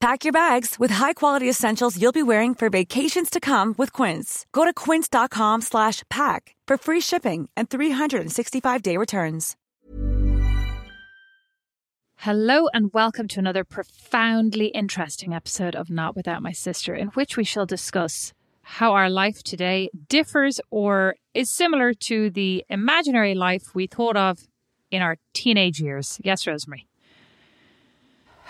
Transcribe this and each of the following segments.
Pack your bags with high-quality essentials you'll be wearing for vacations to come with Quince. Go to quince.com slash pack for free shipping and 365-day returns. Hello and welcome to another profoundly interesting episode of Not Without My Sister, in which we shall discuss how our life today differs or is similar to the imaginary life we thought of in our teenage years. Yes, Rosemary.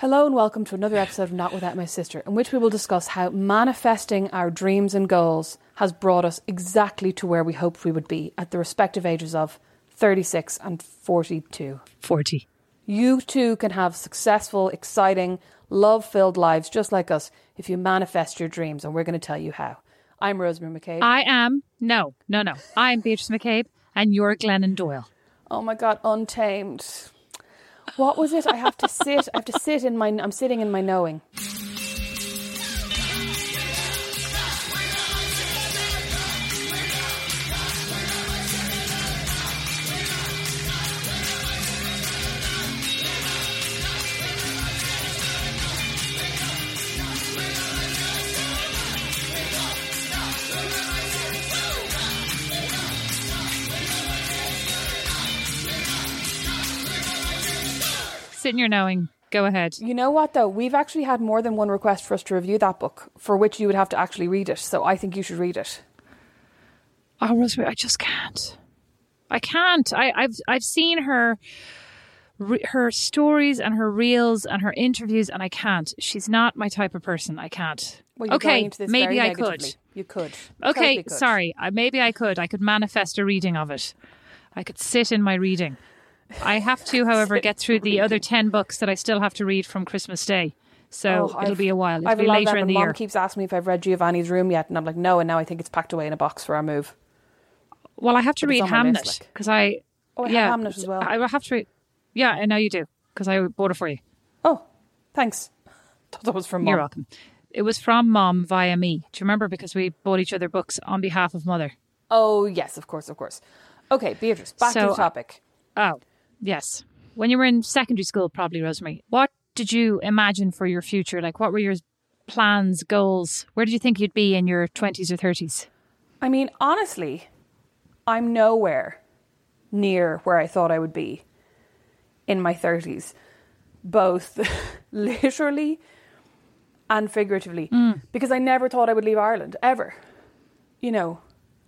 Hello and welcome to another episode of Not Without My Sister, in which we will discuss how manifesting our dreams and goals has brought us exactly to where we hoped we would be at the respective ages of 36 and 42. 40. You too can have successful, exciting, love filled lives just like us if you manifest your dreams, and we're going to tell you how. I'm Rosemary McCabe. I am, no, no, no. I'm Beatrice McCabe, and you're Glennon Doyle. oh my God, untamed. What was it? I have to sit. I have to sit in my. I'm sitting in my knowing. Sit in your knowing. Go ahead. You know what though? We've actually had more than one request for us to review that book, for which you would have to actually read it. So I think you should read it. Oh, Rosemary, I just can't. I can't. I, I've I've seen her her stories and her reels and her interviews, and I can't. She's not my type of person. I can't. Well, okay, going into this maybe I negatively. could. You could. Okay, Totally could. sorry. I, maybe I could. I could manifest a reading of it. I could sit in my reading. I have to, however, get through the other 10 books that I still have to read from Christmas Day. So Oh, it'll I've- be a while. It'll I've be a lot of later that. in the mom year. keeps asking me if I've read Giovanni's Room yet, and I'm like, no. And now I think it's packed away in a box for our move. Well, I have to But read list, Hamnet like. because I. Oh, I have yeah, as well. I have to read. Yeah, I know you do because I bought it for you. Oh, thanks. Thought that was from mom. You're welcome. It was from mom via me. Do you remember? Because we bought each other books on behalf of mother. Oh yes, of course, of course. Okay, Beatrice, back to the topic. Uh, oh, yes. When you were in secondary school, probably, Rosemary, what did you imagine for your future? Like, what were your plans, goals? Where did you think you'd be in your 20s or 30s? I mean, honestly, I'm nowhere near where I thought I would be in my 30s, both literally and figuratively, because I never thought I would leave Ireland ever. You know,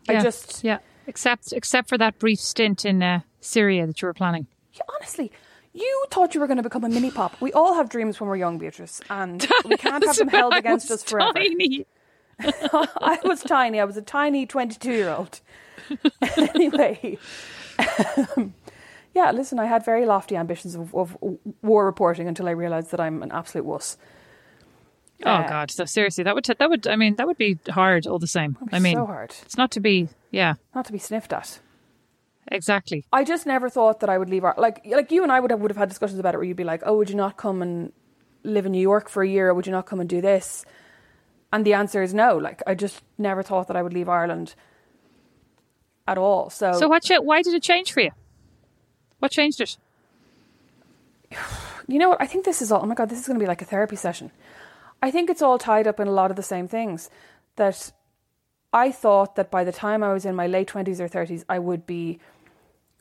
I just Yeah. Except, except for that brief stint in uh, Syria that you were planning. Yeah, honestly, you thought you were going to become a mini pop. We all have dreams when we're young, Beatrice, and we can't have them held against us forever. tiny. I was tiny. I was a tiny 22 year old. anyway, um, yeah, listen, I had very lofty ambitions of, of war reporting until I realised that I'm an absolute wuss. Oh Uh, God! So seriously, that would t- that would I mean that would be hard all the same. I mean, so hard. it's not to be. Yeah, Not to be sniffed at. Exactly. I just never thought that I would leave. Ar- Like, like you and I would have would have had discussions about it, where you'd be like, "Oh, would you not come and live in New York for a year? Or would you not come and do this?" And the answer is no. Like, I just never thought that I would leave Ireland at all. So, So what? Why did it change for you? What changed it? You know what? I think this is all. Oh my god, this is going to be like a therapy session. I think it's all tied up in a lot of the same things. That I thought that by the time I was in my late twenties or thirties, I would be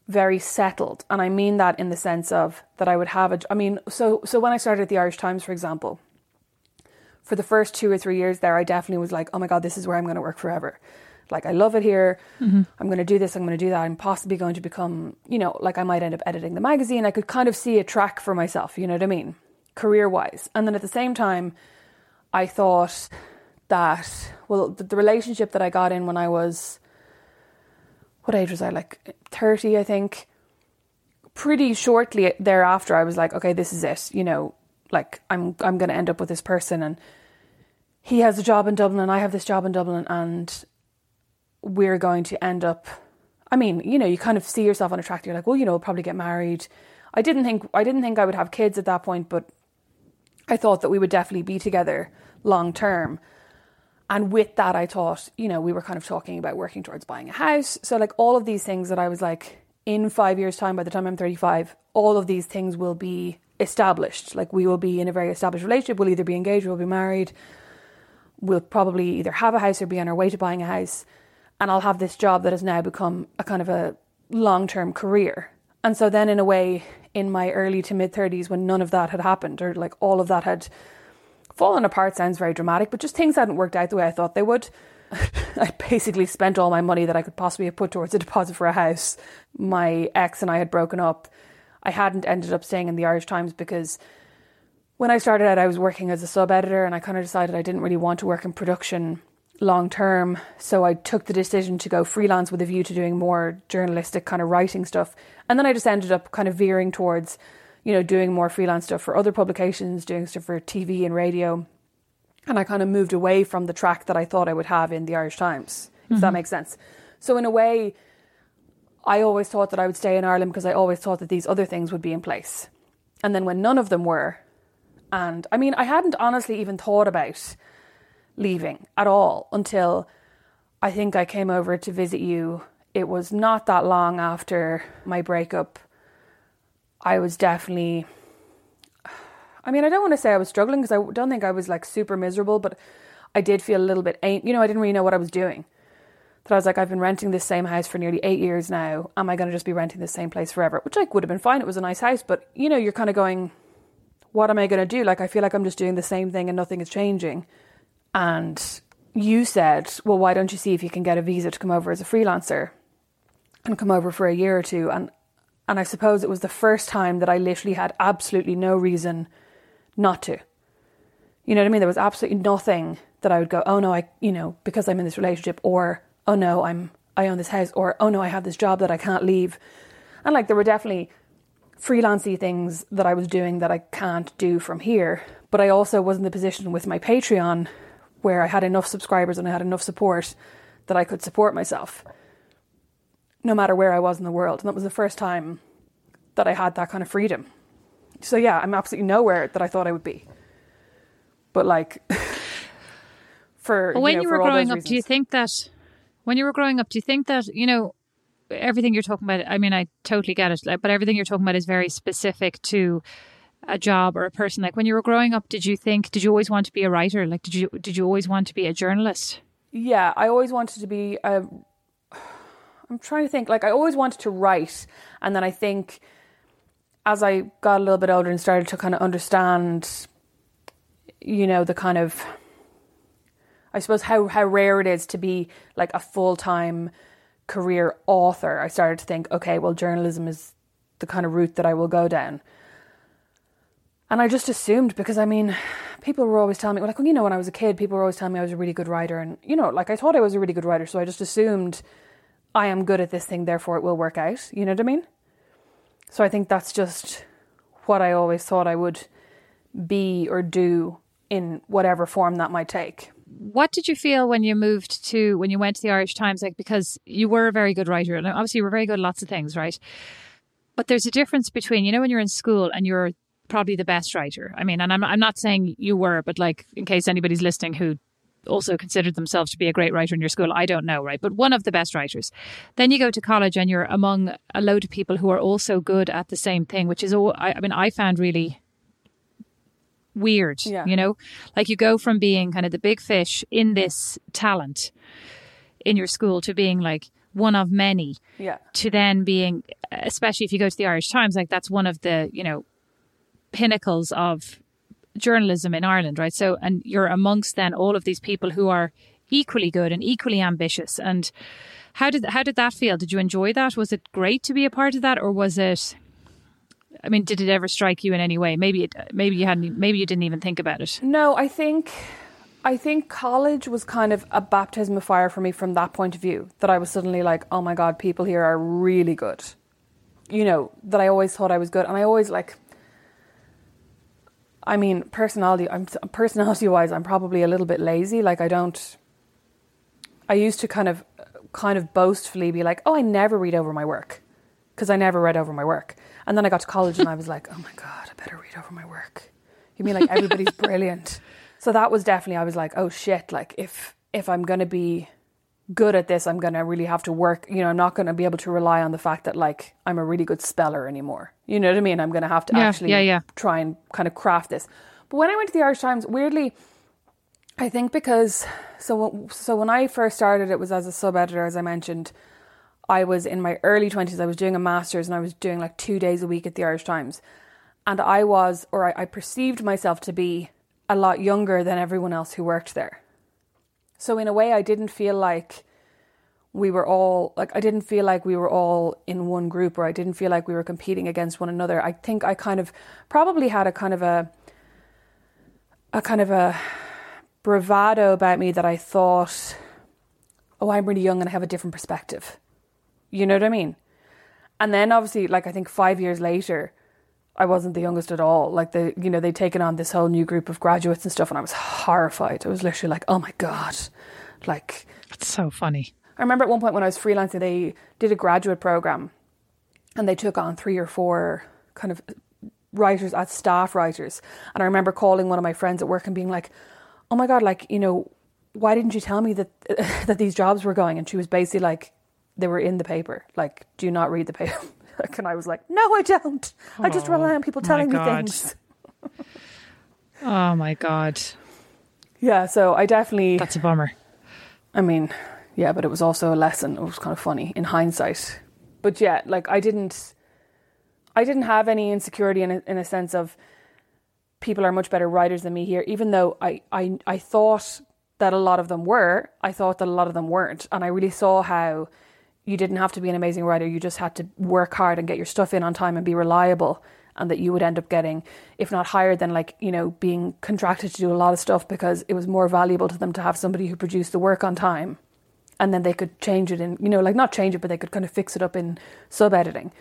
very settled, and I mean that in the sense of that I would have a. I mean, so so when I started at the Irish Times, for example, for the first two or three years there, I definitely was like, oh my god, this is where I'm going to work forever. Like I love it here. Mm-hmm. I'm going to do this. I'm going to do that. I'm possibly going to become, you know, like I might end up editing the magazine. I could kind of see a track for myself. You know what I mean, career wise. And then at the same time, I thought that well, the, the relationship that I got in when I was what age was I? Like thirty, I think. Pretty shortly thereafter, I was like, okay, this is it. You know, like I'm I'm going to end up with this person and he has a job in Dublin and I have this job in Dublin and we're going to end up I mean, you know, you kind of see yourself on a track, you're like, well, you know, we'll probably get married. I didn't think I didn't think I would have kids at that point, but I thought that we would definitely be together long term. And with that I thought, you know, we were kind of talking about working towards buying a house. So like all of these things that I was like, in five years' time, by the time I'm 35, all of these things will be established. Like we will be in a very established relationship. We'll either be engaged, we'll be married. We'll probably either have a house or be on our way to buying a house and I'll have this job that has now become a kind of a long term career. And so then, in a way, in my early to mid 30s, when none of that had happened, or like all of that had fallen apart, sounds very dramatic, but just things hadn't worked out the way I thought they would. I basically spent all my money that I could possibly have put towards a deposit for a house. My ex and I had broken up. I hadn't ended up staying in the Irish Times because when I started out, I was working as a sub editor, and I kind of decided I didn't really want to work in production long term. So I took the decision to go freelance with a view to doing more journalistic kind of writing stuff. And then I just ended up kind of veering towards, you know, doing more freelance stuff for other publications, doing stuff for TV and radio. And I kind of moved away from the track that I thought I would have in the Irish Times, if mm-hmm. that makes sense. So in a way, I always thought that I would stay in Ireland because I always thought that these other things would be in place. And then when none of them were, and I mean, I hadn't honestly even thought about leaving at all until I think I came over to visit you. It was not that long after my breakup. I was definitely. I mean, I don't want to say I was struggling because I don't think I was like super miserable, but I did feel a little bit, you know, I didn't really know what I was doing. That I was like, I've been renting this same house for nearly eight years now. Am I going to just be renting the same place forever? Which like would have been fine. It was a nice house, but you know, you're kind of going, what am I going to do? Like, I feel like I'm just doing the same thing and nothing is changing. And you said, well, why don't you see if you can get a visa to come over as a freelancer and come over for a year or two? And and I suppose it was the first time that I literally had absolutely no reason not to. You know what I mean? There was absolutely nothing that I would go, oh no, I, you know, because I'm in this relationship, or oh no, I'm, I own this house, or oh no, I have this job that I can't leave. And like there were definitely freelancy things that I was doing that I can't do from here. But I also was in the position with my Patreon where I had enough subscribers and I had enough support that I could support myself no matter where I was in the world. And that was the first time that I had that kind of freedom. So yeah, I'm absolutely nowhere that I thought I would be. But like for well, when you, know, you were growing up, reasons. do you think that when you were growing up, do you think that, you know, everything you're talking about, I mean, I totally get it, but everything you're talking about is very specific to a job or a person like when you were growing up did you think did you always want to be a writer like did you did you always want to be a journalist yeah i always wanted to be a i'm trying to think like i always wanted to write and then i think as i got a little bit older and started to kind of understand you know the kind of i suppose how how rare it is to be like a full-time career author i started to think okay well journalism is the kind of route that i will go down and I just assumed because I mean, people were always telling me, like, well, you know, when I was a kid, people were always telling me I was a really good writer. And, you know, like I thought I was a really good writer. So I just assumed I am good at this thing, therefore it will work out. You know what I mean? So I think that's just what I always thought I would be or do in whatever form that might take. What did you feel when you moved to, when you went to the Irish Times? Like, because you were a very good writer and obviously you were very good at lots of things, right? But there's a difference between, you know, when you're in school and you're probably the best writer. I mean, and I'm I'm not saying you were, but like in case anybody's listening who also considered themselves to be a great writer in your school. I don't know, right? But one of the best writers. Then you go to college and you're among a load of people who are also good at the same thing, which is all, I, I mean, I found really weird, Yeah. you know? Like you go from being kind of the big fish in this talent in your school to being like one of many Yeah. to then being, especially if you go to the Irish Times, like that's one of the, you know, pinnacles of journalism in Ireland, right? So, and you're amongst then all of these people who are equally good and equally ambitious. And how did how did that feel? Did you enjoy that? Was it great to be a part of that, or was it? I mean, did it ever strike you in any way? Maybe it, maybe you hadn't, maybe you didn't even think about it. No, I think I think college was kind of a baptism of fire for me from that point of view. That I was suddenly like, oh my god, people here are really good. You know, that I always thought I was good, and I always like. I mean, personality. I'm personality wise, I'm probably a little bit lazy. Like I don't. I used to kind of, kind of boastfully be like, "Oh, I never read over my work," because I never read over my work. And then I got to college and I was like, "Oh my god, I better read over my work." You mean like everybody's brilliant? So that was definitely. I was like, "Oh shit!" Like if if I'm gonna be good at this, I'm gonna really have to work. You know, I'm not gonna be able to rely on the fact that like I'm a really good speller anymore. You know what I mean? I'm gonna have to Yeah, actually yeah, yeah. try and kind of craft this. But when I went to the Irish Times, weirdly, I think because so so when I first started, it was as a sub editor, as I mentioned. I was in my early twenties. I was doing a master's, and I was doing like two days a week at the Irish Times, and I was, or I, I perceived myself to be a lot younger than everyone else who worked there. So in a way, I didn't feel like we were all like I didn't feel like we were all in one group, or I didn't feel like we were competing against one another. I think I kind of probably had a kind of a a kind of a bravado about me that I thought, oh, I'm really young and I have a different perspective. You know what I mean? And then obviously, like I think five years later, I wasn't the youngest at all. Like the, you know, they'd taken on this whole new group of graduates and stuff, and I was horrified. I was literally like, oh my god, like. That's so funny. I remember at one point when I was freelancing, they did a graduate program, and they took on three or four kind of writers as staff writers. And I remember calling one of my friends at work and being like, "Oh my god, like you know, why didn't you tell me that that these jobs were going?" And she was basically like, "They were in the paper. Like, do you not read the paper?" and I was like, "No, I don't. I just rely on people telling me God. things." Oh my god, Yeah, so I definitely. that's a bummer. I mean, yeah, but it was also a lesson. It was kind of funny in hindsight. But yeah, like I didn't, I didn't have any insecurity in a, in a sense of people are much better writers than me here. Even though I, I, I thought that a lot of them were, I thought that a lot of them weren't, and I really saw how you didn't have to be an amazing writer. You just had to work hard and get your stuff in on time and be reliable. And that you would end up getting, if not higher than like, you know, being contracted to do a lot of stuff because it was more valuable to them to have somebody who produced the work on time and then they could change it in, you know, like not change it, but they could kind of fix it up in sub editing.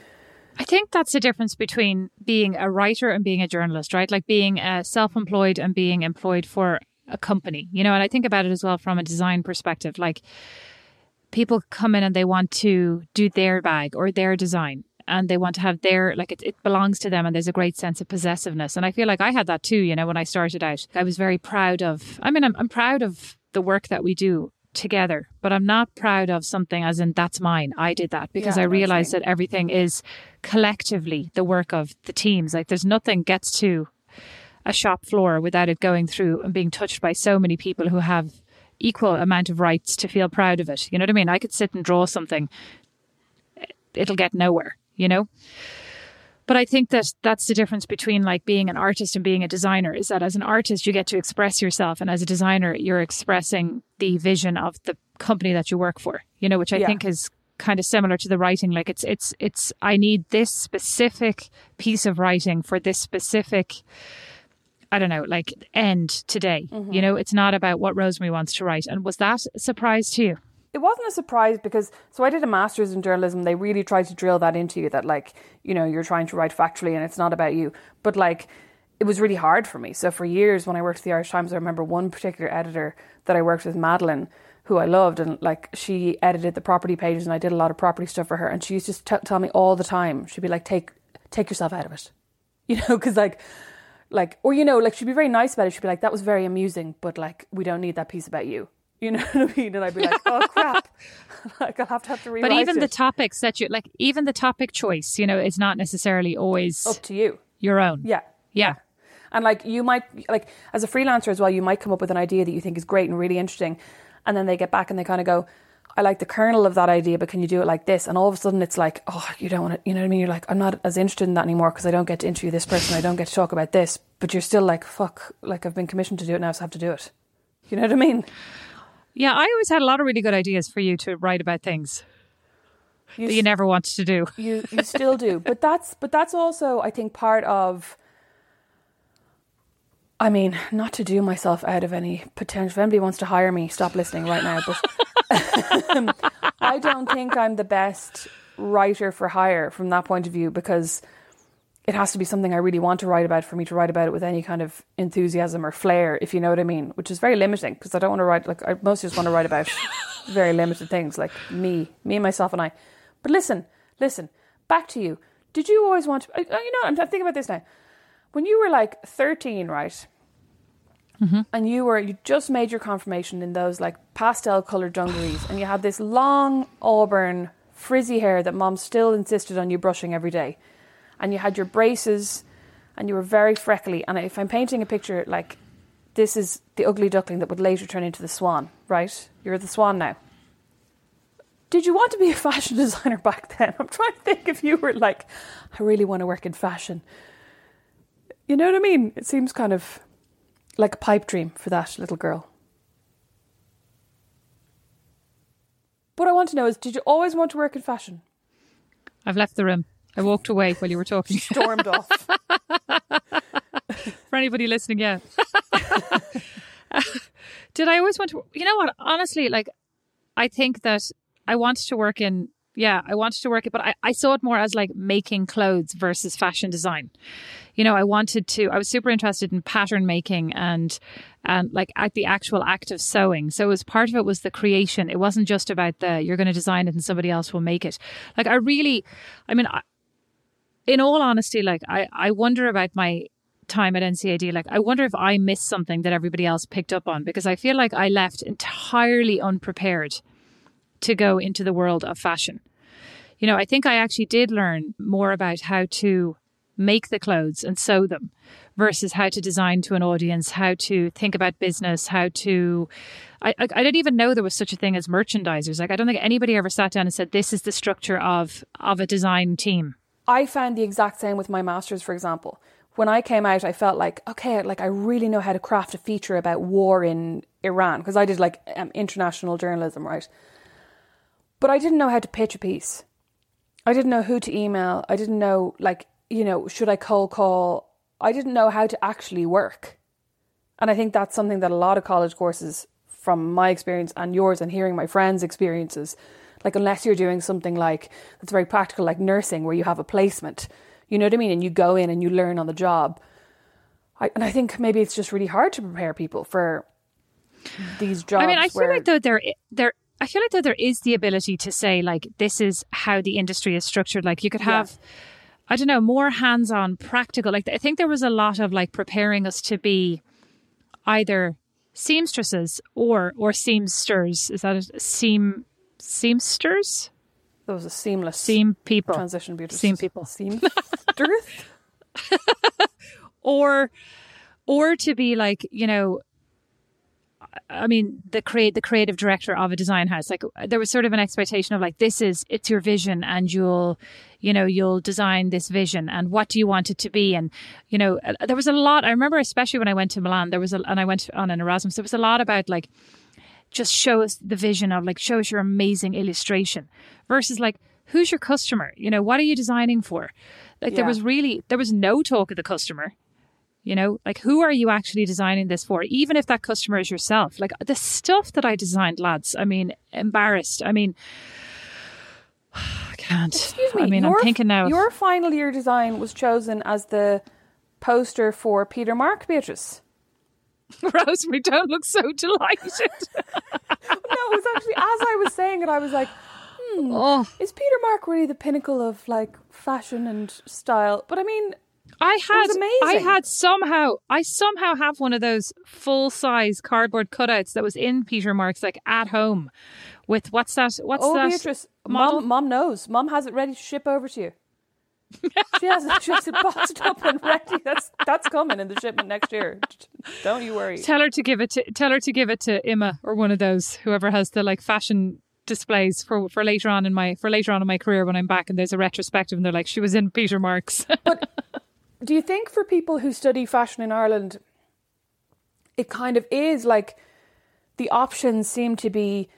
I think that's the difference between being a writer and being a journalist, right? Like being uh, self employed and being employed for a company, you know, and I think about it as well from a design perspective. Like people come in and they want to do their bag or their design and they want to have their, like it, it belongs to them and there's a great sense of possessiveness. And I feel like I had that too, you know, when I started out. I was very proud of, I mean, I'm, I'm proud of the work that we do together, but I'm not proud of something as in that's mine. I did that because Yeah, I I know what you're realized that everything is collectively the work of the teams. Like there's nothing gets to a shop floor without it going through and being touched by so many people who have equal amount of rights to feel proud of it. You know what I mean? I could sit and draw something, it'll get nowhere, you know? But I think that that's the difference between like being an artist and being a designer is that as an artist, you get to express yourself. And as a designer, you're expressing the vision of the company that you work for, you know, which I Yeah. think is kind of similar to the writing. Like it's, it's, it's, I need this specific piece of writing for this specific, I don't know, like end today. You mm-hmm. know, it's not about what Rosemary wants to write. And was that a surprise to you? it wasn't a surprise because so I did a master's in journalism. They really tried to drill that into you that like you know you're trying to write factually and it's not about you. But like it was really hard for me. So for years when I worked at the Irish Times, I remember one particular editor that I worked with, Madeline, who I loved, and like she edited the property pages and I did a lot of property stuff for her. And she used to just t- tell me all the time. She'd be like, "Take take yourself out of it," you know, because like like, or you know, like she'd be very nice about it. She'd be like, "That was very amusing, but like, we don't need that piece about you." You know what I mean? And I'd be like, "Oh crap!" like I'll have to have to rewrite But even it. the topics that you like, even the topic choice, you know, is not necessarily always up to you. your own. Yeah. Yeah. And like you might like as a freelancer as well, you might come up with an idea that you think is great and really interesting, and then they get back and they kind of go, "I like the kernel of that idea, but can you do it like this?" And all of a sudden, it's like, "Oh, you don't want to," you know what I mean? You're like, "I'm not as interested in that anymore because I don't get to interview this person, I don't get to talk about this," but you're still like, "Fuck!" Like I've been commissioned to do it now, so I have to do it. You know what I mean? Yeah. I always had a lot of really good ideas for you to write about things that you never wanted to do. you you still do but that's but that's also i think part of i mean not to do myself out of any potential if anybody wants to hire me stop listening right now but i don't think i'm the best writer for hire from that point of view because it has to be something i really want to write about for me to write about it with any kind of enthusiasm or flair if you know what i mean which is very limiting because i don't want to write like i mostly just want to write about very limited things like me me myself and i but listen, listen, back to you. Did you always want to? You know, I'm thinking about this now. When you were like 13, right? Mm-hmm. And you were you just made your confirmation in those like pastel colored dungarees, and you had this long auburn frizzy hair that mom still insisted on you brushing every day, and you had your braces, and you were very freckly. And if I'm painting a picture like this is the ugly duckling that would later turn into the swan, right? You're the swan now did you want to be a fashion designer back then? I'm trying to think if you were like, I really want to work in fashion. You know what I mean? It seems kind of like a pipe dream for that little girl. What I want to know is did you always want to work in fashion? I've left the room. I walked away while you were talking. Stormed off. For anybody listening, yeah. Did I always want to? You know what? Honestly, like, I think that I wanted to work in. Yeah, I wanted to work it, but I, I saw it more as like making clothes versus fashion design. You know, I wanted to. I was super interested in pattern making and and like at the actual act of sewing. So was part of it was the creation. It wasn't just about the you're going to design it and somebody else will make it. Like I really, I mean, I, in all honesty, like I, I wonder about my time at NCAD. Like I wonder if I missed something that everybody else picked up on because I feel like I left entirely unprepared to go into the world of fashion. You know, I think I actually did learn more about how to make the clothes and sew them versus how to design to an audience, how to think about business, how to. I, I, didn't even know there was such a thing as merchandisers. Like I don't think anybody ever sat down and said, "This is the structure of of a design team." I found the exact same with my masters, for example. When I came out, I felt like, okay, like I really know how to craft a feature about war in Iran because I did like um, international journalism, right? But I didn't know how to pitch a piece. I didn't know who to email. I didn't know, like, you know, should I cold call? I didn't know how to actually work. And I think that's something that a lot of college courses, from my experience and yours, and hearing my friends' experiences, like, unless you're doing something like that's very practical, like nursing, where you have a placement, you know what I mean? And you go in and you learn on the job. I, and I think maybe it's just really hard to prepare people for these jobs. I mean, I feel like though there there I feel like though there is the ability to say like this is how the industry is structured. Like you could have, I don't know, more hands-on, practical. Like I think there was a lot of like preparing us to be either seamstresses or or seamsters. Is that a seam seamsters? That was a seamless Seam people. transition. Beautiful. Seam people. Seam. or or to be like you know I mean, the create the creative director of a design house, like there was sort of an expectation of like this is it's your vision, and you'll, you know, you'll design this vision, and what do you want it to be, and you know, uh, there was a lot. I remember, especially when I went to Milan, there was a, and I went on an Erasmus. There was a lot about like just show us the vision of like show us your amazing illustration versus like who's your customer, you know, what are you designing for? Like there was really there was no talk of the customer. You know, like who are you actually designing this for? Even if that customer is yourself. Like the stuff that I designed, lads, I mean, embarrassed. I mean, I can't. Excuse me. I mean, I'm thinking now. Your final year design was chosen as the poster for Peter Mark, Beatrice. Rosemary, don't look so delighted. No, it was actually as I was saying it, I was like, hmm, oh, is Peter Mark really the pinnacle of like fashion and style? But I mean, I had, I had somehow, I somehow have one of those full size cardboard cutouts that was in Peter Marks, like at home, with what's that? What's oh, that? Beatrice, model? mom, mom knows. Mom has it ready to ship over to you. she has it. She has it boxed up and ready. That's that's coming in the shipment next year. Don't you worry. Tell her to give it to tell her to give it to Emma or one of those whoever has the like fashion displays for for later on in my for later on in my career when I'm back and there's a retrospective and they're like she was in Peter Marks. Do you think for people who study fashion in Ireland, it kind of is like the options seem to be.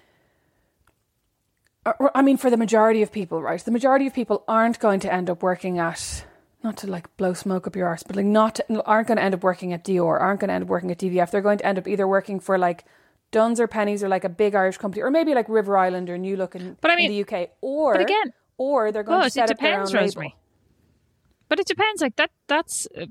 I mean, for the majority of people, right? The majority of people aren't going to end up working at, not to like blow smoke up your arse, but like not aren't going to end up working at Dior, aren't going to end up working at DVF. They're going to end up either working for like Dunnes or Penneys or like a big Irish company, or maybe like River Island or New Look in, But I in mean- the UK, or but again- or they're going to it set up their depends, own label. But it depends. Like that. That's uh,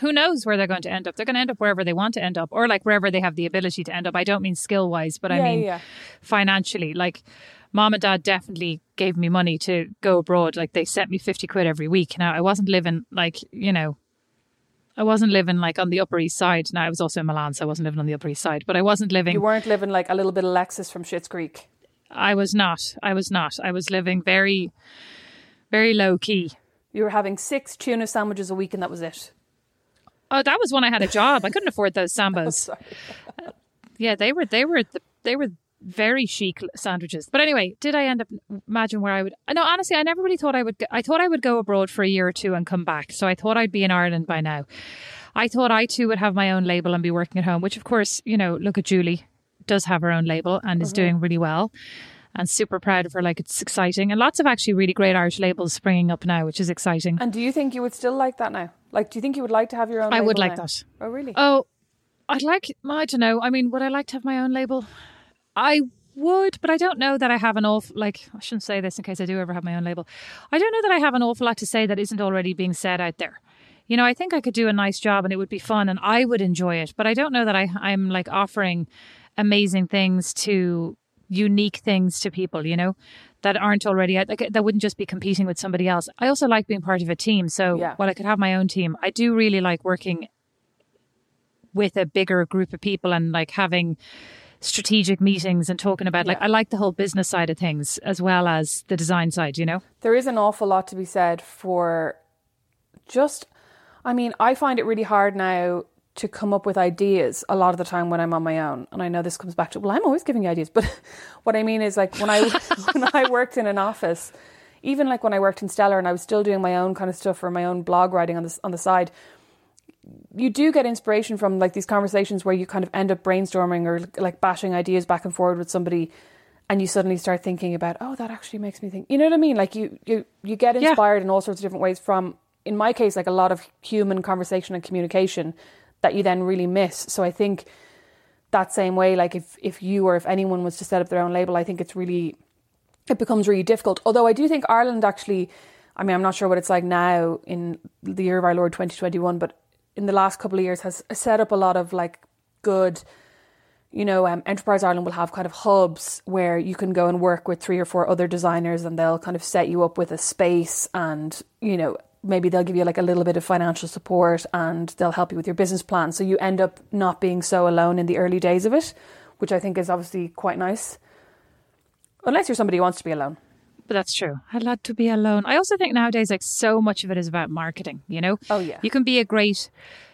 who knows where they're going to end up. They're going to end up wherever they want to end up, or like wherever they have the ability to end up. I don't mean skill wise, but I Yeah, mean yeah. financially. Like mom and dad definitely gave me money to go abroad. Like they sent me fifty quid every week. Now I wasn't living like you know. I wasn't living like on the Upper East Side. Now I was also in Milan, so I wasn't living on the Upper East Side. But I wasn't living. You weren't living like a little bit of Alexis from Schitt's Creek. I was not. I was not. I was living very, very low key. You were having six tuna sandwiches a week, and that was it. Oh, that was when I had a job. I couldn't afford those sambos. Oh, sorry. yeah, they were they were the, they were very chic sandwiches. But anyway, did I end up imagine where I would? No, honestly, I never really thought I would. Go, I thought I would go abroad for a year or two and come back. So I thought I'd be in Ireland by now. I thought I too would have my own label and be working at home. Which, of course, you know, look at Julie does have her own label and is mm-hmm. doing really well. And super proud of her. Like it's exciting, and lots of actually really great Irish labels springing up now, which is exciting. And do you think you would still like that now? Like, do you think you would like to have your own? I would like now? that. Oh, really? Oh, I'd like, I don't know. I mean, would I like to have my own label? I would, but I don't know that I have an awful, like, I shouldn't say this in case I do ever have my own label. I don't know that I have an awful lot to say that isn't already being said out there. You know, I think I could do a nice job and it would be fun and I would enjoy it, but I don't know that I, I'm like offering amazing things to unique things to people, you know, that aren't already out, like that wouldn't just be competing with somebody else. I also like being part of a team. So Yeah. while I could have my own team, I do really like working with a bigger group of people and like having strategic meetings and talking about like Yeah. I like the whole business side of things as well as the design side, you know? there is an awful lot to be said for just. I mean, I find it really hard now to come up with ideas a lot of the time when I'm on my own. And I know this comes back to well, I'm always giving you ideas, but what I mean is like when I when I worked in an office, even like when I worked in Stellar and I was still doing my own kind of stuff or my own blog writing on the on the side. you do get inspiration from like these conversations where you kind of end up brainstorming or like bashing ideas back and forward with somebody and you suddenly start thinking about oh that actually makes me think you know what i mean like you you you get Yeah. inspired in all sorts of different ways from in my case like a lot of human conversation and communication that you then really miss so i think that same way like if if you or if anyone was to set up their own label i think it's really it becomes really difficult. Although I do think Ireland actually, I mean, I'm not sure what it's like now in the year of our Lord 2021, but in the last couple of years has set up a lot of like good, you know, um, Enterprise Ireland will have kind of hubs where you can go and work with three or four other designers and they'll kind of set you up with a space and, you know, maybe they'll give you like a little bit of financial support and they'll help you with your business plan. So you end up not being so alone in the early days of it, which I think is obviously quite nice. Unless you're somebody who wants to be alone. But that's true. I'd like to be alone. I also think nowadays, like, so much of it is about marketing, you know? Oh, yeah. You can be a great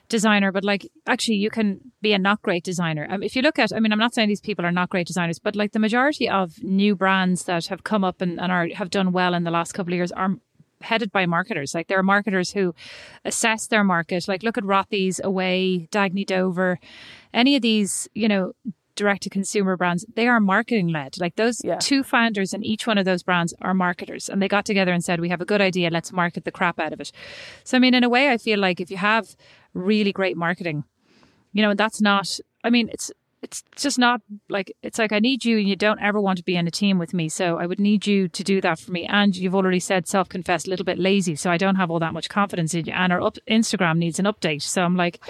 designer, but like, actually, you can be a not great designer. Um, if you look at, I mean, I'm not saying these people are not great designers, but like the majority of new brands that have come up and, and are have done well in the last couple of years are headed by marketers. Like, there are marketers who assess their market. Like, look at Rothy's, Away, Dagne Dover, any of these, you know, direct to consumer brands, they are marketing led. Like those Yeah. two founders in each one of those brands are marketers and they got together and said, we have a good idea. Let's market the crap out of it. So, I mean, in a way, I feel like if you have really great marketing, you know, that's not, I mean, it's, it's just not like, it's like I need you and you don't ever want to be in a team with me. So I would need you to do that for me. And you've already said self confessed a little bit lazy. So I don't have all that much confidence in you. And our up, Instagram needs an update. So I'm like,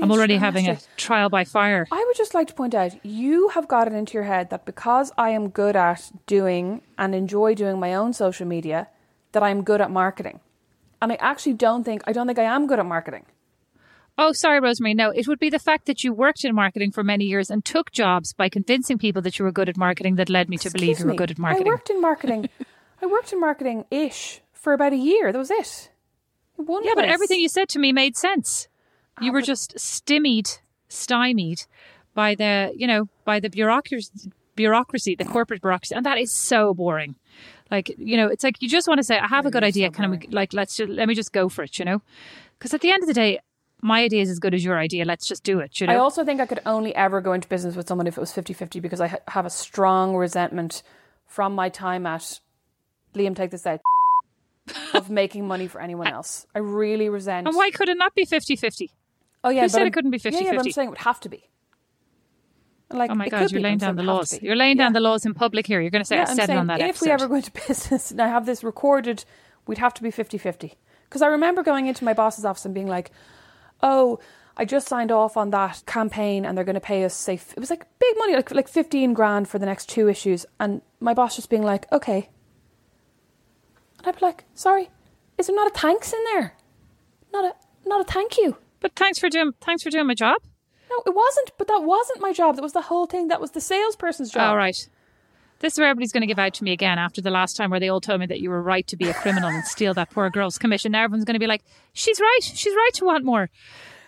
I'm already having a trial by fire. I would just like to point out you have got it into your head that because I am good at doing and enjoy doing my own social media, that I'm good at marketing. And I actually don't think I don't think I am good at marketing. Oh, sorry, Rosemary. No, it would be the fact that you worked in marketing for many years and took jobs by convincing people that you were good at marketing that led me to believe you were me, good at marketing. I worked in marketing. I worked in marketing ish for about a year. That was it. One yeah, but everything you said to me made sense. You Ah, were just stymied, stymied by the, you know, by the bureaucracy, bureaucracy, the corporate bureaucracy, and that is so boring. Like, you know, it's like you just want to say, "I have a good idea. Can we, like, let's just let me just go for it," you know? Because at the end of the day, my idea is as good as your idea. Let's just do it. You know? I also think I could only ever go into business with someone if it was 50 50 because I ha- have a strong resentment from my time at Liam, take this out of making money for anyone else. I really resent. and why could it not be 50-50? Oh, yeah. Who but said it I'm- couldn't be 50 yeah, yeah, but I'm saying it would have to be. Like, Oh my God, you're laying down the laws. You're laying Yeah. down the laws in public here. You're going to say Yeah, I I'm said saying on that if episode. we ever go into business and I have this recorded, we'd have to be 50 50. Because I remember going into my boss's office and being like, oh, I just signed off on that campaign and they're going to pay us, say, f- it was like big money, like, like 15 grand for the next two issues. And my boss just being like, okay. And I'd be like, sorry, is there not a thanks in there? Not a, not a thank you. But thanks for doing thanks for doing my job. No, it wasn't, but that wasn't my job. That was the whole thing. That was the salesperson's job. All right. This is where everybody's going to give out to me again after the last time where they all told me that you were right to be a criminal and steal that poor girl's commission. Now everyone's going to be like, she's right. She's right to want more.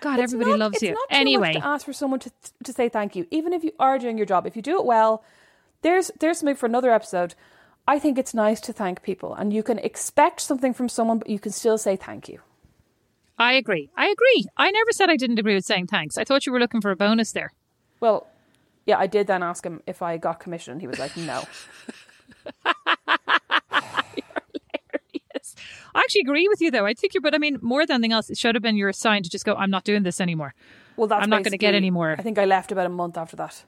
God, It's everybody not- loves it's you. Anyway, to ask for someone to to say thank you, even if you are doing your job. If you do it well, there's there's something for another episode. I think it's nice to thank people, and you can expect something from someone, but you can still say thank you. I agree. I agree. I never said I didn't agree with saying thanks. I thought you were looking for a bonus there. Well, yeah, I did then ask him if I got commission. He was like, no. Yes. I actually agree with you though. I think you're, but I mean, more than anything else, it should have been your sign to just go, I'm not doing this anymore. Well, that's I'm not gonna get basically- any more. I think I left about a month after that.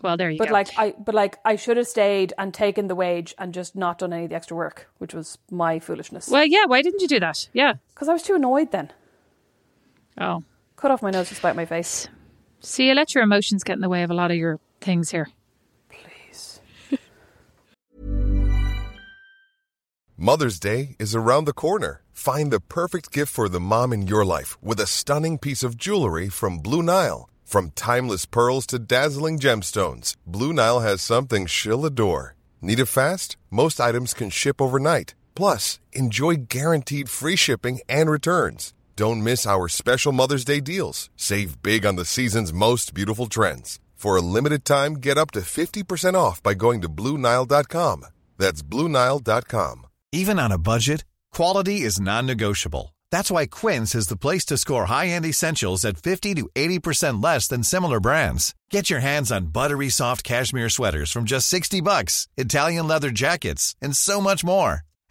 Well, there you But go. But like I, but like I should have stayed and taken the wage and just not done any of the extra work, which was my foolishness. well, yeah, why didn't you do that? Yeah. because I was too annoyed then. Oh. Cut off my nose to spite my face. See, you let your emotions get in the way of a lot of your things here. Please. Mother's Day is around the corner. Find the perfect gift for the mom in your life with a stunning piece of jewelry from Blue Nile. From timeless pearls to dazzling gemstones, Blue Nile has something she'll adore. Need it fast? Most items can ship overnight. Plus, enjoy guaranteed free shipping and returns. Don't miss our special Mother's Day deals. Save big on the season's most beautiful trends. For a limited time, get up to 50% off by going to BlueNile.com. That's BlueNile.com. Even on a budget, quality is non-negotiable. That's why Quince is the place to score high-end essentials at 50 to 80% less than similar brands. Get your hands on buttery soft cashmere sweaters from just 60 bucks, Italian leather jackets, and so much more.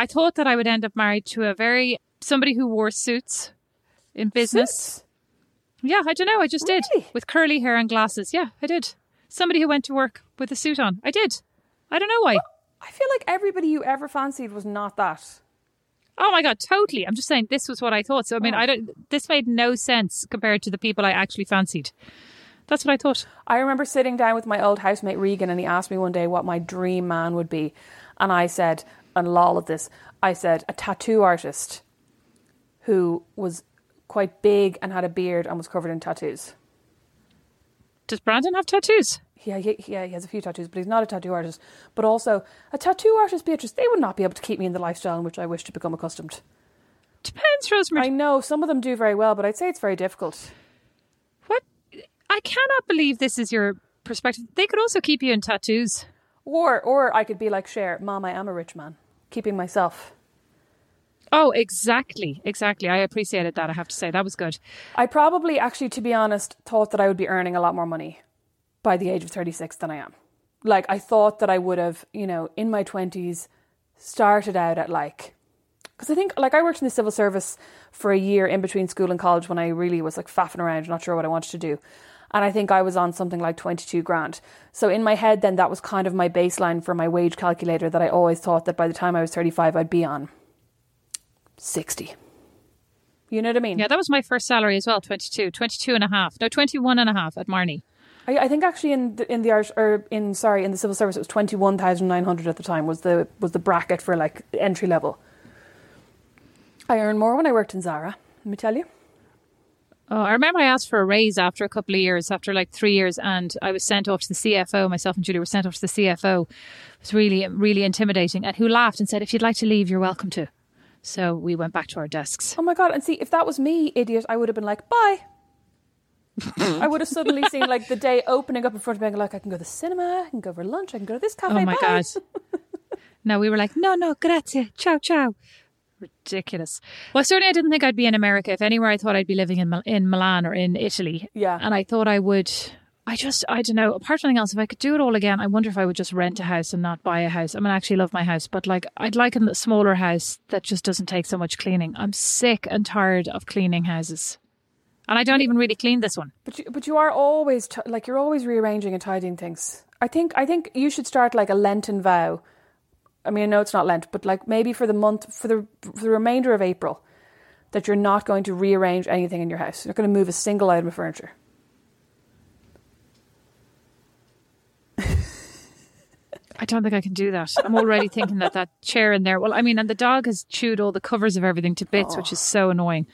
I thought that I would end up married to a very somebody who wore suits in business. Suits? Yeah, I don't know. I just did with curly hair and glasses. Yeah, I did. Somebody who went to work with a suit on. I did. I don't know why. I feel like everybody you ever fancied was not that. Oh my god, totally. I'm just saying this was what I thought. So I mean, oh. I don't. This made no sense compared to the people I actually fancied. That's what I thought. I remember sitting down with my old housemate Regan, and he asked me one day what my dream man would be. And I said, and lol at this, I said a tattoo artist who was quite big and had a beard and was covered in tattoos. Does Brandon have tattoos? Yeah, he, yeah, he has a few tattoos, but he's not a tattoo artist. But also, a tattoo artist, Beatrice, they would not be able to keep me in the lifestyle in which I wish to become accustomed. Depends, Rosemary. I know some of them do very well, but I'd say it's very difficult. What? I cannot believe this is your perspective. They could also keep you in tattoos. Or, or I could be like Cher, Mom, I am a rich man, keeping myself. Oh, exactly, exactly. I appreciated that. I have to say that was good. I probably, actually, to be honest, thought that I would be earning a lot more money by the age of 36 than I am. Like, I thought that I would have, you know, in my 20s, started out at like, because I think, like, I worked in the civil service for a year in between school and college when I really was like faffing around, not sure what I wanted to do. And I think I was on something like 22 grand. So in my head, then that was kind of my baseline for my wage calculator that I always thought that by the time I was 35, I'd be on 60. You know what I mean? Yeah, that was my first salary as well 22, 22 and a half. No, 21 and a half at Marni. I, I think actually in the, in the Irish or in sorry in the civil service it was twenty one thousand nine hundred at the time was the was the bracket for like entry level. I earned more when I worked in Zara. Let me tell you. Oh, I remember I asked for a raise after a couple of years, after like three years, and I was sent off to the CFO. Myself and Julie were sent off to the CFO. It was really, really intimidating. And who laughed and said, "If you'd like to leave, you're welcome to." So we went back to our desks. Oh my god! And see, if that was me, idiot, I would have been like, "Bye." I would have suddenly seen like the day opening up in front of me, and like I can go to the cinema, I can go for lunch, I can go to this cafe. Oh my bye. god! no, we were like, no, no, grazie, ciao, ciao. Ridiculous. Well, certainly I didn't think I'd be in America. If anywhere, I thought I'd be living in Mil- in Milan or in Italy. Yeah. and I thought I would. I just, I don't know. Apart from anything else, if I could do it all again, I wonder if I would just rent a house and not buy a house. I mean, I actually love my house, but like, I'd like a smaller house that just doesn't take so much cleaning. I'm sick and tired of cleaning houses. And I don't even really clean this one. But you, but you are always t- like you're always rearranging and tidying things. I think I think you should start like a Lenten vow. I mean, I know it's not Lent, but like maybe for the month for the for the remainder of April, that you're not going to rearrange anything in your house. You're not going to move a single item of furniture. I don't think I can do that. I'm already thinking that that chair in there. Well, I mean, and the dog has chewed all the covers of everything to bits, which is so annoying.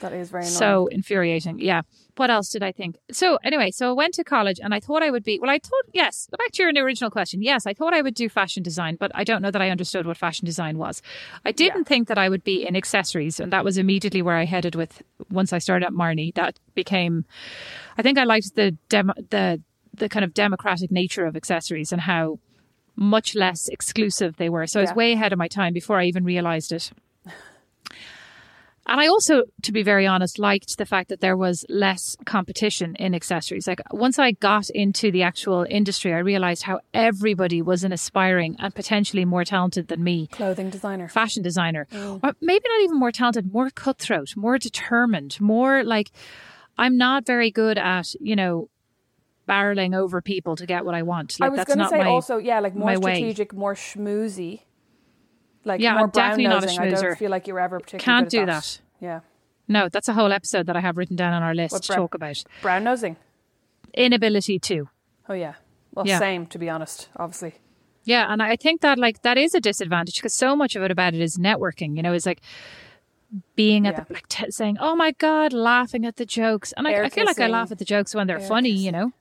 That is very annoying. So infuriating. Yeah. What else did I think? So anyway, so I went to college and I thought I would be, well, I thought, yes, back to your original question. Yes, I thought I would do fashion design, but I don't know that I understood what fashion design was. I didn't think that I would be in accessories. And that was immediately where I headed with, once I started at Marni, that became, I think I liked the demo, the, the kind of democratic nature of accessories and how much less exclusive they were. So I was way ahead of my time before I even realized it. And I also, to be very honest, liked the fact that there was less competition in accessories. Like once I got into the actual industry, I realized how everybody was an aspiring and potentially more talented than me clothing designer. fashion designer, mm. or maybe not even more talented, more cutthroat, more determined, more like I'm not very good at, you know, barreling over people to get what I want. Like I was that's going to not say my, also, yeah, like more my way. strategic, more schmoozy. Like Yeah, more I'm definitely not a brown-nosing. I don't feel like you're ever particularly Can't do that. that. Yeah, No, that's a whole episode that I have written down on our list What to brown- talk about. brown nosing. Inability to. Oh yeah. Well, Yeah. same to be honest. Obviously. Yeah, and I think that like that is a disadvantage because so much of it about it is networking. You know, it's like being at Yeah. the like t- saying, "Oh my god," laughing at the jokes, and I, I feel like I laugh at the jokes when they're Air funny. You know,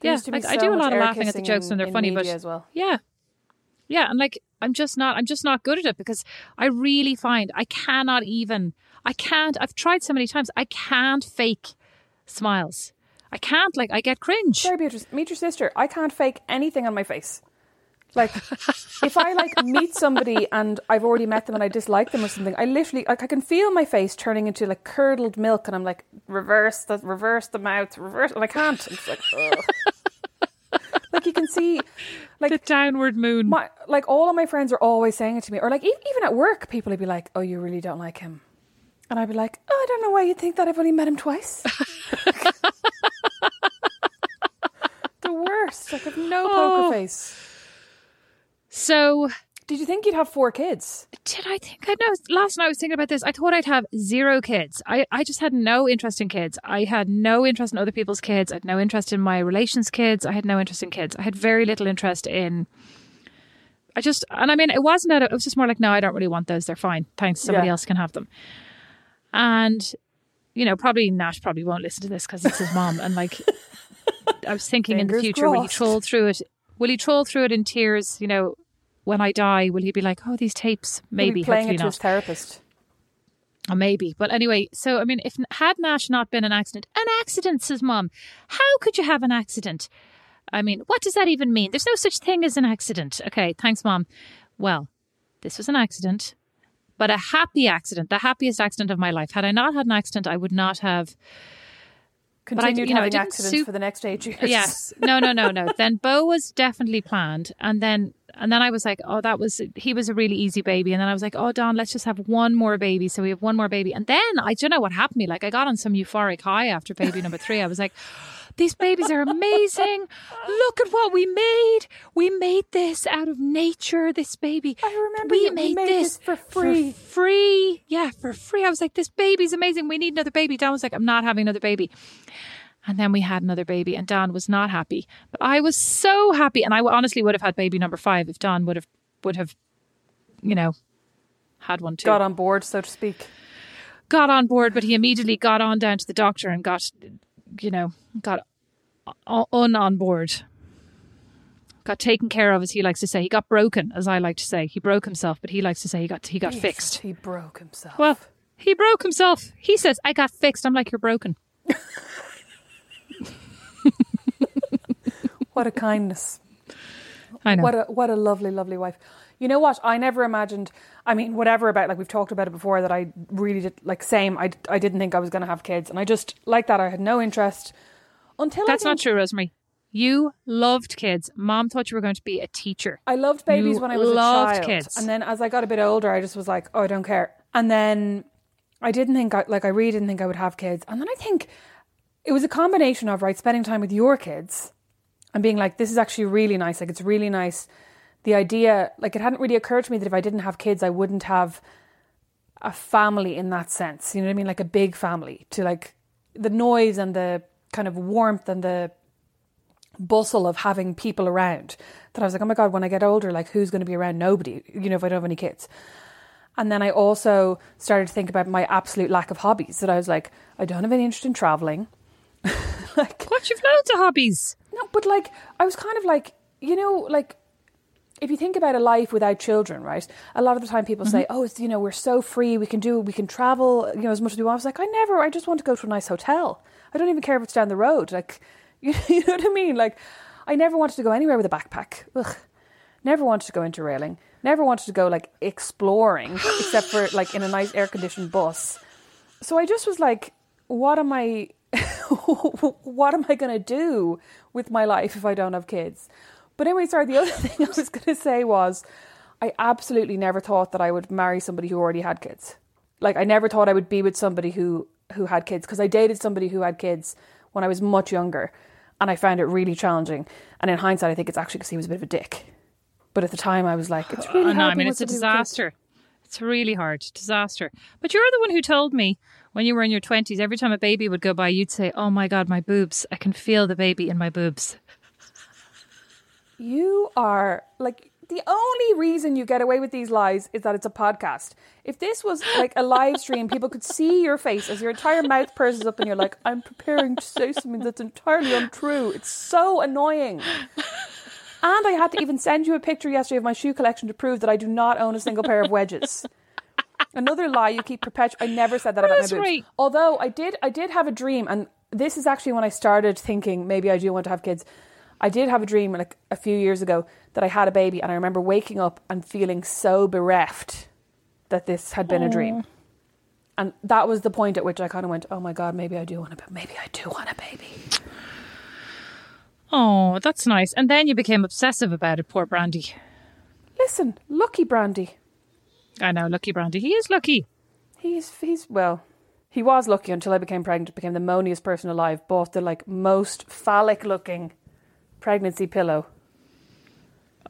There yeah, used to be like I do a lot of laughing at the jokes in- when they're funny, but as well. yeah, yeah, and like I'm just not, I'm just not good at it because I really find I cannot even, I can't. I've tried so many times, I can't fake smiles. I can't. Like I get cringe. Sorry, Beatrice. Meet your sister. I can't fake anything on my face. Like, if I like meet somebody and I've already met them and I dislike them or something, I literally like I can feel my face turning into like curdled milk, and I'm like, reverse the reverse the mouth, reverse, and I can't. It's like, ugh. can see, like the downward moon. my like all of my friends are always saying it to me, or like e- even at work, people would be like, "Oh, you really don't like him," and I'd be like, "Oh, I don't know why you think that. I've only met him twice." the worst. Like, I've no Oh. poker face. so Did you think you'd have four kids? did I think I know last night I was thinking about this. I thought I'd have zero kids. I, I just had no interest in kids. I had no interest in other people's kids. I had no interest in my relations' kids. I had no interest in kids. I had very little interest in I just, and I mean, it wasn't that, it was just more like, no, I don't really want those. They're fine. Thanks. Somebody Yeah. else can have them. And, you know, probably Nash probably won't listen to this because it's his mom. And like, I was thinking in the Fingers future, will he crossed. troll through it? Will he troll through it in tears? You know, when I die, will he be like, oh, these tapes? He'll be Maybe, playing it to not. his therapist. Oh, maybe. But anyway, so I mean, if had Nash not been an accident, an accident, says mom, how could you have an accident? I mean, what does that even mean? There's no such thing as an accident. Okay, thanks, mom. Well, this was an accident, but a happy accident, the happiest accident of my life. Had I not had an accident, I would not have. But Continued know, I having didn't accidents sup- for the next eight years. Yes. No, no, no, no. then Bo was definitely planned. And then and then I was like, oh, that was he was a really easy baby. And then I was like, oh, Don, let's just have one more baby. So we have one more baby. And then I don't know what happened to me. Like I got on some euphoric high after baby number three. I was like, these babies are amazing. Look at what we made. We made this out of nature. This baby. I remember we you- we made, made this this for free. free. Yeah, for free. I was like, this baby's amazing. We need another baby. Don was like, I'm not having another baby. And then we had another baby, and Don was not happy. But I was so happy, and I honestly would have had baby number five if Don would have would have, you know, had one too. Got on board, so to speak. Got on board, but he immediately got on down to the doctor and got, you know, got o- un on board. Got taken care of, as he likes to say. He got broken, as I like to say. He broke himself, but he likes to say he got he got fixed. He broke himself. Well, he broke himself. He says, "I got fixed." I'm like, "You're broken." what a kindness. I know. What a what a lovely, lovely wife. You know what? I never imagined. I mean, whatever about like we've talked about it before. That I really did like same. I I didn't think I was going to have kids, and I just like that. I had no interest until That's not true, Rosemary. You loved kids. Mom thought you were going to be a teacher. I loved babies You when I was a loved child, kids. and then as I got a bit older, I just was like, oh, I don't care. And then I didn't think I like I really didn't think I would have kids, and then I think it was a combination of right spending time with your kids and being like, this is actually really nice. Like it's really nice. The idea, like it hadn't really occurred to me that if I didn't have kids, I wouldn't have a family in that sense. You know what I mean? Like a big family to like the noise and the kind of warmth and the bustle of having people around that I was like, oh my God, when I get older, like who's going to be around? Nobody, you know, if I don't have any kids. And then I also started to think about my absolute lack of hobbies that I was like, I don't have any interest in traveling. like, What? You've loads of hobbies. no, but like, I was kind of like, you know, like, if you think about a life without children, right? A lot of the time people say, mm-hmm. oh, it's, you know, we're so free, we can do, we can travel, you know, as much as we want. I was like, I never, I just want to go to a nice hotel. I don't even care if it's down the road. Like, you, you know what I mean? Like, I never wanted to go anywhere with a backpack. Ugh. Never wanted to go interrailing. Never wanted to go like exploring, except for like in a nice air conditioned bus. So I just was like, what am I what am I going to do with my life if I don't have kids? But anyway, sorry, the other thing I was going to say was I absolutely never thought that I would marry somebody who already had kids. Like I never thought I would be with somebody who who had kids because I dated somebody who had kids when I was much younger and I found it really challenging. And in hindsight, I think it's actually because he was a bit of a dick. But at the time, I was like, it's really Oh, no, hard I mean it's a with somebody with kids. disaster. It's really hard, disaster. But you're the one who told me when you were in your twenties. Every time a baby would go by, you'd say, "Oh my god, my boobs! I can feel the baby in my boobs." You are like the only reason you get away with these lies is that it's a podcast. If this was like a live stream, people could see your face as your entire mouth purses up and you're like, I'm preparing to say something that's entirely untrue. It's so annoying. And I had to even send you a picture yesterday of my shoe collection to prove that I do not own a single pair of wedges. Another lie you keep perpetuating. I never said that about my boobs. Rosemary. Although I did, I did have a dream, and this is actually when I started thinking maybe I do want to have kids. I did have a dream like a few years ago that I had a baby, and I remember waking up and feeling so bereft that this had been a dream. And that was the point at which I kind of went, "Oh my god, maybe I do want a, maybe I do want a baby." Oh, that's nice. And then you became obsessive about it, poor Brandy. Listen, lucky Brandy. I know, lucky Brandy. He is lucky. He's he's well, he was lucky until I became pregnant. Became the moniest person alive. Bought the like most phallic looking pregnancy pillow.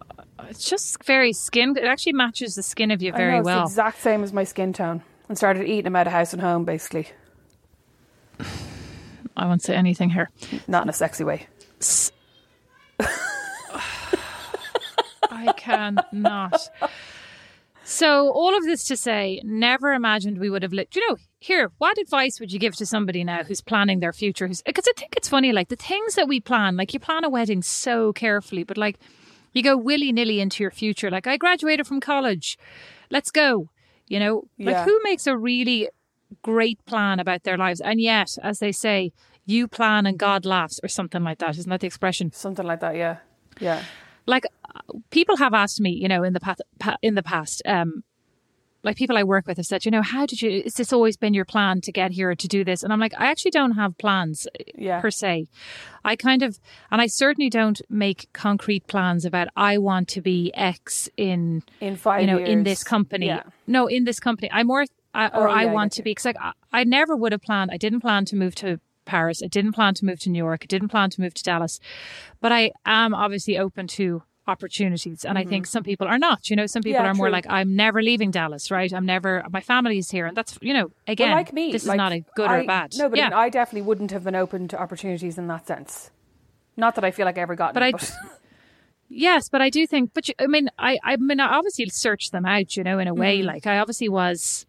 Uh, it's just very skin. It actually matches the skin of you very know, it's well. the exact same as my skin tone. And started eating him out of house and home, basically. I won't say anything here. Not in a sexy way. I cannot. So, all of this to say, never imagined we would have lived. You know, here, what advice would you give to somebody now who's planning their future? Who's because I think it's funny, like the things that we plan, like you plan a wedding so carefully, but like you go willy nilly into your future. Like I graduated from college, let's go. You know, Yeah. like who makes a really great plan about their lives? And yet, as they say, you plan and God laughs, or something like that. Isn't that the expression? Something like that, yeah. Yeah. like uh, people have asked me, you know, in the past, in the past, um, like people I work with have said, you know, how did you? Is this always been your plan to get here to do this? And I'm like, I actually don't have plans uh, Yeah. per se. I kind of, and I certainly don't make concrete plans about I want to be X in In five you know years. in this company. Yeah. No, in this company. I more, I, or Oh, I yeah, I want to be because like I, I never would have planned. I didn't plan to move to Paris. I didn't plan to move to New York. I didn't plan to move to Dallas. But I am obviously open to opportunities and i think some people are not you know some people Mm-hmm. Yeah, are more like i'm never leaving dallas right i'm never my family is here and that's you know again well, like me, this like, is not a good I- or bad No, but yeah I, mean, I definitely wouldn't have been open to opportunities in that sense. Not that I feel like I ever got. But it, I- but Yes, but I do think, but you, I mean, I, I mean, I obviously searched them out, you know, in a way. Mm-hmm. Like I obviously was.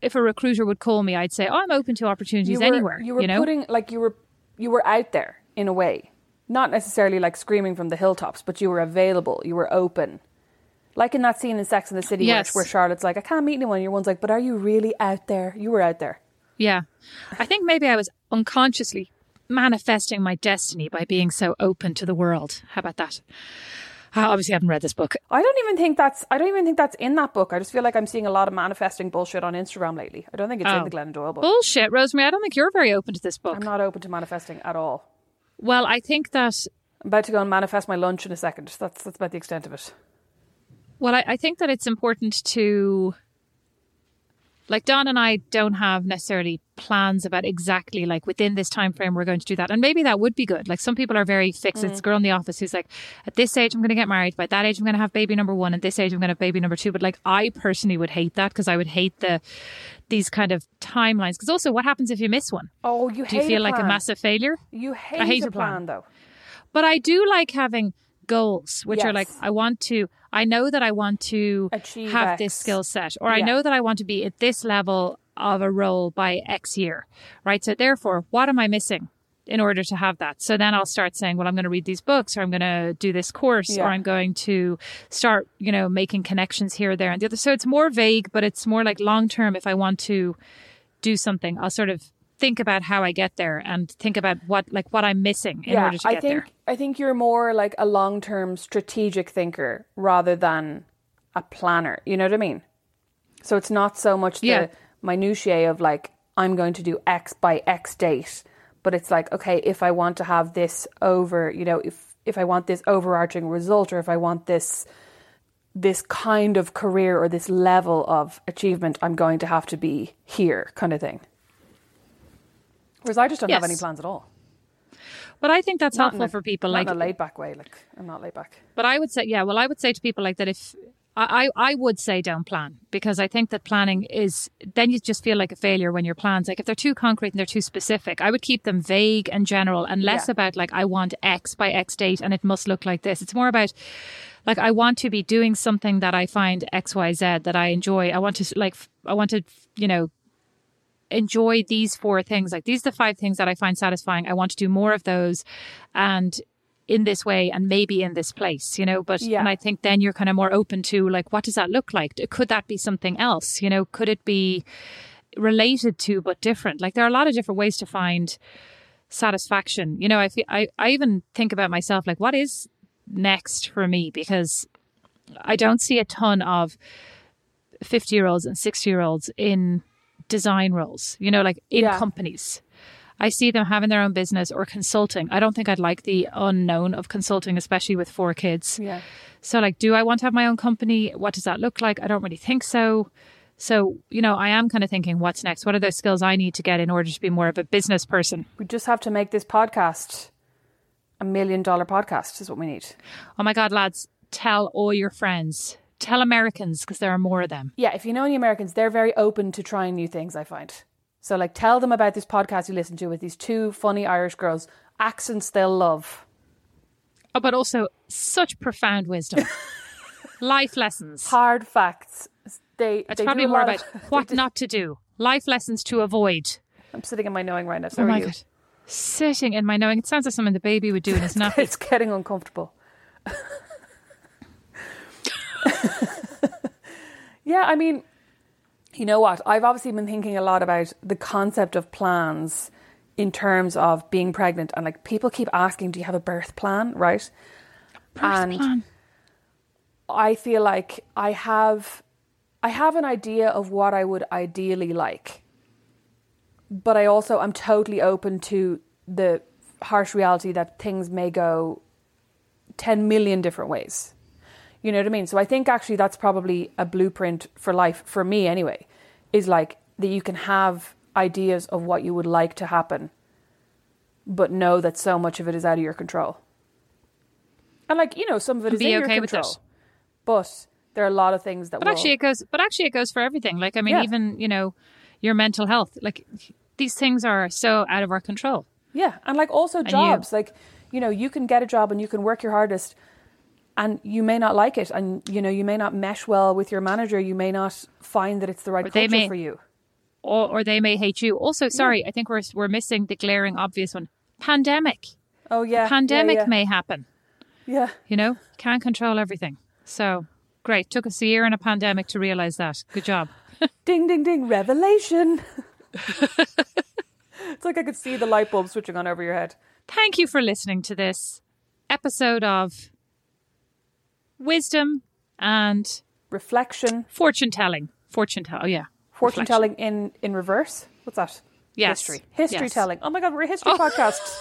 If a recruiter would call me, I'd say, "Oh, I'm open to opportunities you were, anywhere." You were know, putting like you were you were out there in a way, not necessarily like screaming from the hilltops, but you were available. You were open. Like in that scene in Sex and the City, Yes. where, where Charlotte's like, "I can't meet anyone." Your one's like, "But are you really out there?" You were out there. yeah. I think maybe I was unconsciously manifesting my destiny by being so open to the world. How about that? I obviously haven't read this book. I don't even think that's. I don't even think that's in that book. I just feel like I'm seeing a lot of manifesting bullshit on Instagram lately. I don't think it's in Oh. the Glennon Doyle book. Bullshit, Rosemary. I don't think you're very open to this book. I'm not open to manifesting at all. Well, I think that I'm about to go and manifest my lunch in a second. That's that's about the extent of it. Well, I, I think that it's important to, like Don and I don't have necessarily plans about exactly like within this time frame we're going to do that, and maybe that would be good. Like some people are very fixed. It's a girl in the office who's like, at this age I'm going to get married. By that age I'm going to have baby number one. At this age I'm going to have baby number two. But like I personally would hate that because I would hate the these kind of timelines. Because also, what happens if you miss one? Oh, you hate. Do you feel a like a massive failure? You hate, I hate a plan. plan, though. But I do like having goals, which are like, I want to, I know that I want to Achieve have this skill set, or I know that I want to be at this level of a role by X year, right? So therefore, what am I missing? In order to have that. So then I'll start saying, well, I'm going to read these books or I'm going to do this course Yeah. or I'm going to start, you know, making connections here, there, and the other. So it's more vague, but it's more like long term. If I want to do something, I'll sort of think about how I get there and think about what, like, what I'm missing in yeah, order to I get think there. I think you're more like a long term strategic thinker rather than a planner. You know what I mean? So it's not so much the Yeah. minutiae of like I'm going to do X by X date, but it's like okay, if I want to have this over, you know, if if I want this overarching result, or if I want this this kind of career or this level of achievement, I'm going to have to be here, kind of thing. Whereas I just don't have any plans at all. But I think that's Not helpful a- for people. not Like, in a laid back way. Like I'm not laid back. but I would say, yeah. Well, I would say to people like that if I, I I would say don't plan because I think that planning is then you just feel like a failure when your plans like if they're too concrete and they're too specific. I would keep them vague and general and less Yeah. about like I want X by X date and it must look like this. It's more about like I want to be doing something that I find X Y Z that I enjoy. I want to like I want to you know enjoy these four things. Like these are the five things that I find satisfying. I want to do more of those and in this way and maybe in this place, you know. But Yeah. and I think then you're kind of more open to like what does that look like? Could that be something else? You know, could it be related to but different? Like there are a lot of different ways to find satisfaction. You know, I feel, I, I even think about myself like what is next for me because I don't see a ton of 50 year olds and 60 year olds in design roles, you know, like in Yeah. companies. I see them having their own business or consulting. I don't think I'd like the unknown of consulting, especially with four kids. Yeah. So, like, do I want to have my own company? What does that look like? I don't really think so. So, you know, I am kind of thinking, what's next? What are those skills I need to get in order to be more of a business person? We just have to make this podcast a million dollar podcast, is what we need. Oh my God, lads, tell all your friends, tell Americans, because there are more of them. Yeah, if you know any Americans, they're very open to trying new things, I find. So, like, tell them about this podcast you listen to with these two funny Irish girls, accents they'll love. Oh, but also such profound wisdom. Life lessons. Hard facts. They. It's they probably more about of- what not to do. Life lessons to avoid. I'm sitting in my knowing right now. So oh my god. Sitting in my knowing. It sounds like something the baby would do in his nappy. It's getting uncomfortable. yeah, I mean, you know what? I've obviously been thinking a lot about the concept of plans in terms of being pregnant, and like people keep asking, "Do you have a birth plan?" Right? Birth and plan. I feel like I have, I have an idea of what I would ideally like, but I also I'm totally open to the harsh reality that things may go 10 million different ways. You know what I mean? So I think actually that's probably a blueprint for life for me anyway. Is like that you can have ideas of what you would like to happen but know that so much of it is out of your control. And like, you know, some of it is And is be in okay your control. But there are a lot of things that But will actually, it goes. But actually, it goes for everything. Like I mean, Yeah. even you know, your mental health. Like these things are so out of our control. Yeah, and like also you- jobs, like you know, you can get a job and you can work your hardest, and you may not like it, and you know, you may not mesh well with your manager. You may not find that it's the right Or culture may- for you. or, or they may hate you. Also, sorry, I think we're we're missing the glaring obvious one. Pandemic. Oh yeah, Pandemic yeah, yeah. may happen. Yeah, You know, can't control everything. So great. Took us a year and a pandemic to realize that. Good job. ding ding ding, revelation. it's like I could see the light bulb switching on over your head. Thank you for listening to this episode of wisdom and Reflection, fortune telling. fortune telling. Oh yeah. fortune Reflection. telling in in reverse. What's that? Yes. History, history Yes. telling. Oh my god, we're a history podcast.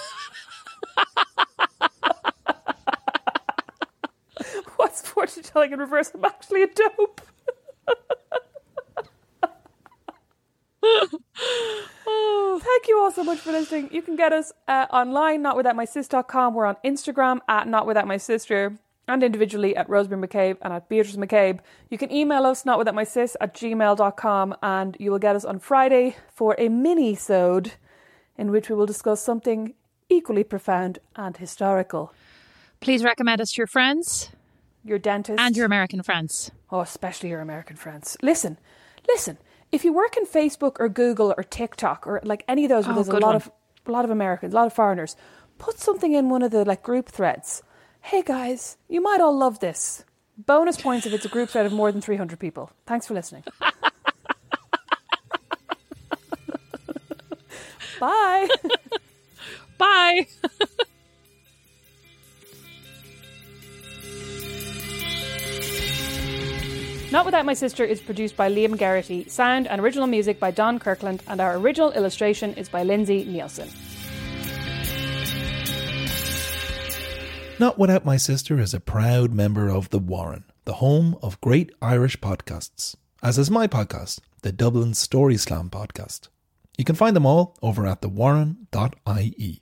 What's fortune telling in reverse? I'm actually a dope. Thank you all so much for listening. You can get us uh, online, notwithoutmysis.com. We're on Instagram at notwithoutmysister and individually at Rosemary McCabe and at Beatrice McCabe. You can email us, notwithoutmysis at gmail.com, and you will get us on Friday for a mini-sode in which we will discuss something equally profound and historical. Please recommend us to your friends Your dentist and your American friends. Oh, especially your American friends. Listen, listen. If you work in Facebook or Google or TikTok or like any of those, where Oh, there's a lot one. of a lot of Americans, a lot of foreigners, put something in one of the like group threads. Hey guys, you might all love this. Bonus points if it's a group thread of more than 300 people. Thanks for listening. Bye. Bye. Not Without My Sister is produced by Liam Garrity, sound and original music by Don Kirkland, and our original illustration is by Lindsay Nielsen. Not Without My Sister is a proud member of The Warren, the home of great Irish podcasts, as is my podcast, the Dublin Story Slam podcast. You can find them all over at thewarren.ie.